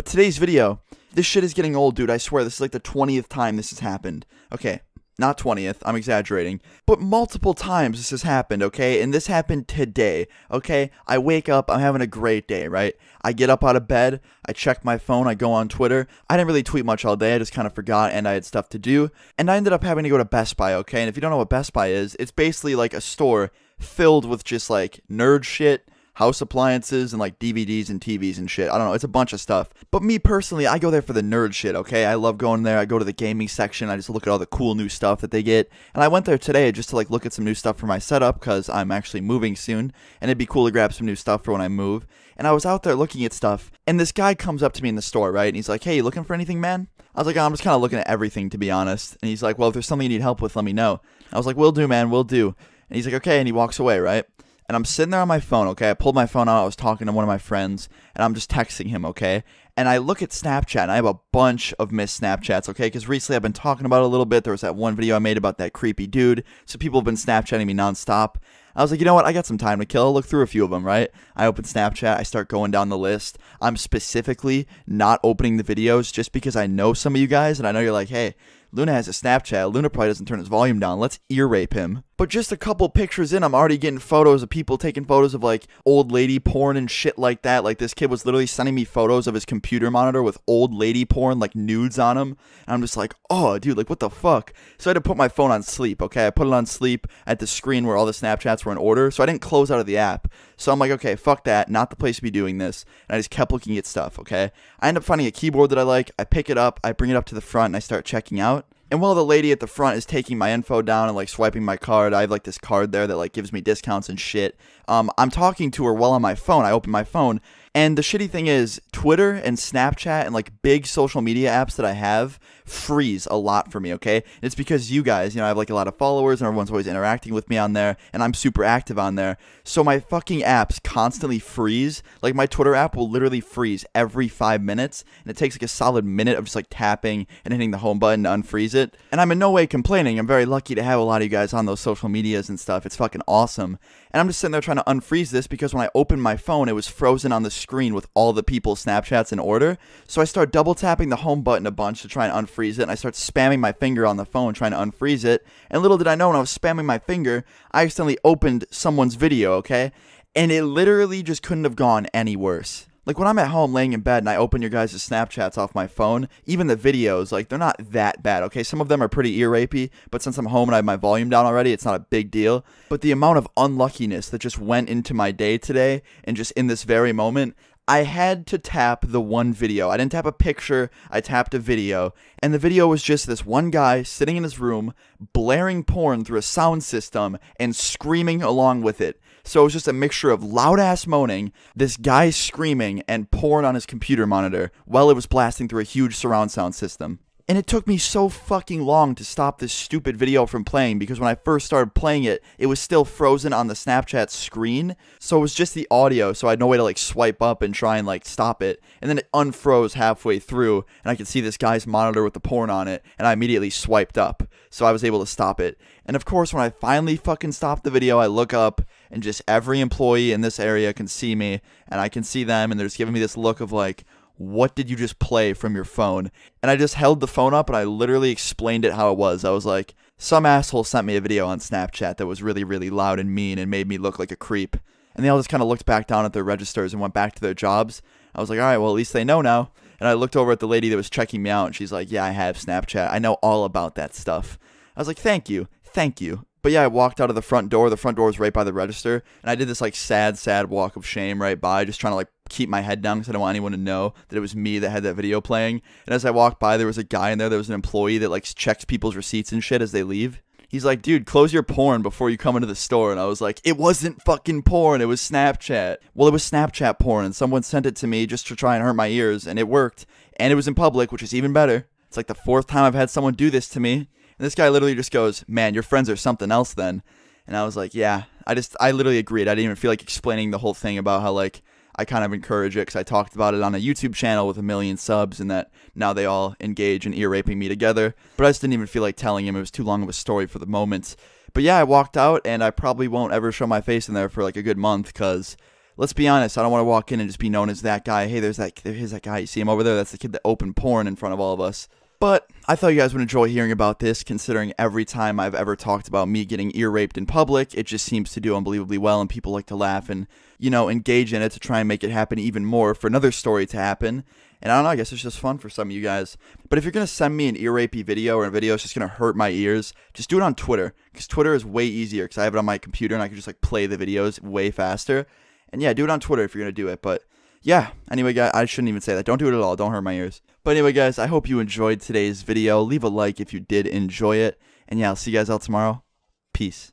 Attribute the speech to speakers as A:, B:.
A: But today's video, this shit is getting old, dude. I swear, this is like the 20th time this has happened. Okay, not 20th, I'm exaggerating, but multiple times this has happened, okay? And this happened today, okay? I wake up, I'm having a great day, right? I get up out of bed, I check my phone, I go on Twitter. I didn't really tweet much all day, I just kind of forgot and I had stuff to do. And I ended up having to go to Best Buy, okay? And if you don't know what Best Buy is, it's basically like a store filled with just like nerd shit house appliances and like DVDs and TVs and shit. I don't know, it's a bunch of stuff. But me personally, I go there for the nerd shit, okay? I love going there. I go to the gaming section. I just look at all the cool new stuff that they get. And I went there today just to like look at some new stuff for my setup cuz I'm actually moving soon and it'd be cool to grab some new stuff for when I move. And I was out there looking at stuff and this guy comes up to me in the store, right? And he's like, "Hey, you looking for anything, man?" I was like, oh, I'm just kind of looking at everything, to be honest. And he's like, well, if there's something you need help with, let me know. I was like, will do, man, will do. And he's like, okay. And he walks away, right? And I'm sitting there on my phone, okay? I pulled my phone out, I was talking to one of my friends, and I'm just texting him, okay? And I look at Snapchat, and I have a bunch of missed Snapchats, okay? Because recently I've been talking about it a little bit. There was that one video I made about that creepy dude, so people have been Snapchatting me nonstop. I was like, you know what? I got some time to kill. I'll look through a few of them, right? I open Snapchat. I start going down the list. I'm specifically not opening the videos just because I know some of you guys, and I know you're like, hey, Luna has a Snapchat. Luna probably doesn't turn his volume down. Let's ear rape him. But just a couple pictures in, I'm already getting photos of people taking photos of like old lady porn and shit like that. Like this kid was literally sending me photos of his computer monitor with old lady porn, like nudes on him. And I'm just like, oh, dude, like what the fuck? So I had to put my phone on sleep, okay? I put it on sleep at the screen where all the Snapchats were in order. So I didn't close out of the app. So I'm like, okay, fuck that. Not the place to be doing this. And I just kept looking at stuff, okay? I end up finding a keyboard that I like. I pick it up, I bring it up to the front, and I start checking out. And while the lady at the front is taking my info down and like swiping my card, I have like this card there that like gives me discounts and shit. Um, I'm talking to her while on my phone. I open my phone and the shitty thing is, Twitter and Snapchat and like big social media apps that I have freeze a lot for me, okay? It's because you guys, you know, I have like a lot of followers and everyone's always interacting with me on there and I'm super active on there. So my fucking apps constantly freeze. Like my Twitter app will literally freeze every five minutes and it takes like a solid minute of just like tapping and hitting the home button to unfreeze it. And I'm in no way complaining. I'm very lucky to have a lot of you guys on those social medias and stuff. It's fucking awesome. And I'm just sitting there trying to unfreeze this because when I opened my phone, it was frozen on the screen with all the people's Snapchats in order. So I start double tapping the home button a bunch to try and unfreeze it. And I start spamming my finger on the phone trying to unfreeze it. And little did I know when I was spamming my finger, I accidentally opened someone's video, okay? And it literally just couldn't have gone any worse. Like when I'm at home laying in bed and I open your guys' Snapchats off my phone, even the videos, like they're not that bad. Okay, some of them are pretty ear rapey, but since I'm home and I have my volume down already, it's not a big deal. But the amount of unluckiness that just went into my day today and just in this very moment, I had to tap the one video. I didn't tap a picture, I tapped a video. And the video was just this one guy sitting in his room, blaring porn through a sound system and screaming along with it. So it was just a mixture of loud ass moaning, this guy screaming, and porn on his computer monitor while it was blasting through a huge surround sound system. And it took me so fucking long to stop this stupid video from playing because when I first started playing it, it was still frozen on the Snapchat screen. So it was just the audio, so I had no way to like swipe up and try and like stop it. And then it unfroze halfway through, and I could see this guy's monitor with the porn on it, and I immediately swiped up. So I was able to stop it. And of course, when I finally fucking stopped the video, I look up and just every employee in this area can see me, and I can see them, and they're just giving me this look of like, what did you just play from your phone? And I just held the phone up and I literally explained it how it was. I was like, some asshole sent me a video on Snapchat that was really, really loud and mean and made me look like a creep. And they all just kind of looked back down at their registers and went back to their jobs. I was like, all right, well, at least they know now. And I looked over at the lady that was checking me out and she's like, yeah, I have Snapchat. I know all about that stuff. I was like, thank you. Thank you. But yeah, I walked out of the front door. The front door was right by the register. And I did this like sad, sad walk of shame right by, just trying to like keep my head down because I don't want anyone to know that it was me that had that video playing. And as I walked by, there was a guy in there. There was an employee that like checks people's receipts and shit as they leave. He's like, dude, close your porn before you come into the store. And I was like, it wasn't fucking porn. It was Snapchat. Well, it was Snapchat porn. And someone sent it to me just to try and hurt my ears. And it worked. And it was in public, which is even better. It's like the fourth time I've had someone do this to me. And this guy literally just goes, man, your friends are something else then. And I was like, yeah. I just, I literally agreed. I didn't even feel like explaining the whole thing about how, like, I kind of encourage it because I talked about it on a YouTube channel with a million subs and that now they all engage in ear raping me together. But I just didn't even feel like telling him. It was too long of a story for the moment. But yeah, I walked out and I probably won't ever show my face in there for like a good month because let's be honest, I don't want to walk in and just be known as that guy. Hey, there's that there's that guy. You see him over there? That's the kid that opened porn in front of all of us. But I thought you guys would enjoy hearing about this, considering every time I've ever talked about me getting ear raped in public, it just seems to do unbelievably well, and people like to laugh and, you know, engage in it to try and make it happen even more for another story to happen. And I don't know, I guess it's just fun for some of you guys. But if you're going to send me an ear rapey video or a video it's just going to hurt my ears, just do it on Twitter. Because Twitter is way easier because I have it on my computer and I can just like play the videos way faster. And yeah, do it on Twitter if you're going to do it. But yeah, anyway, guys, I shouldn't even say that. Don't do it at all. Don't hurt my ears. But anyway, guys, I hope you enjoyed today's video. Leave a like if you did enjoy it. And yeah, I'll see you guys out tomorrow. Peace.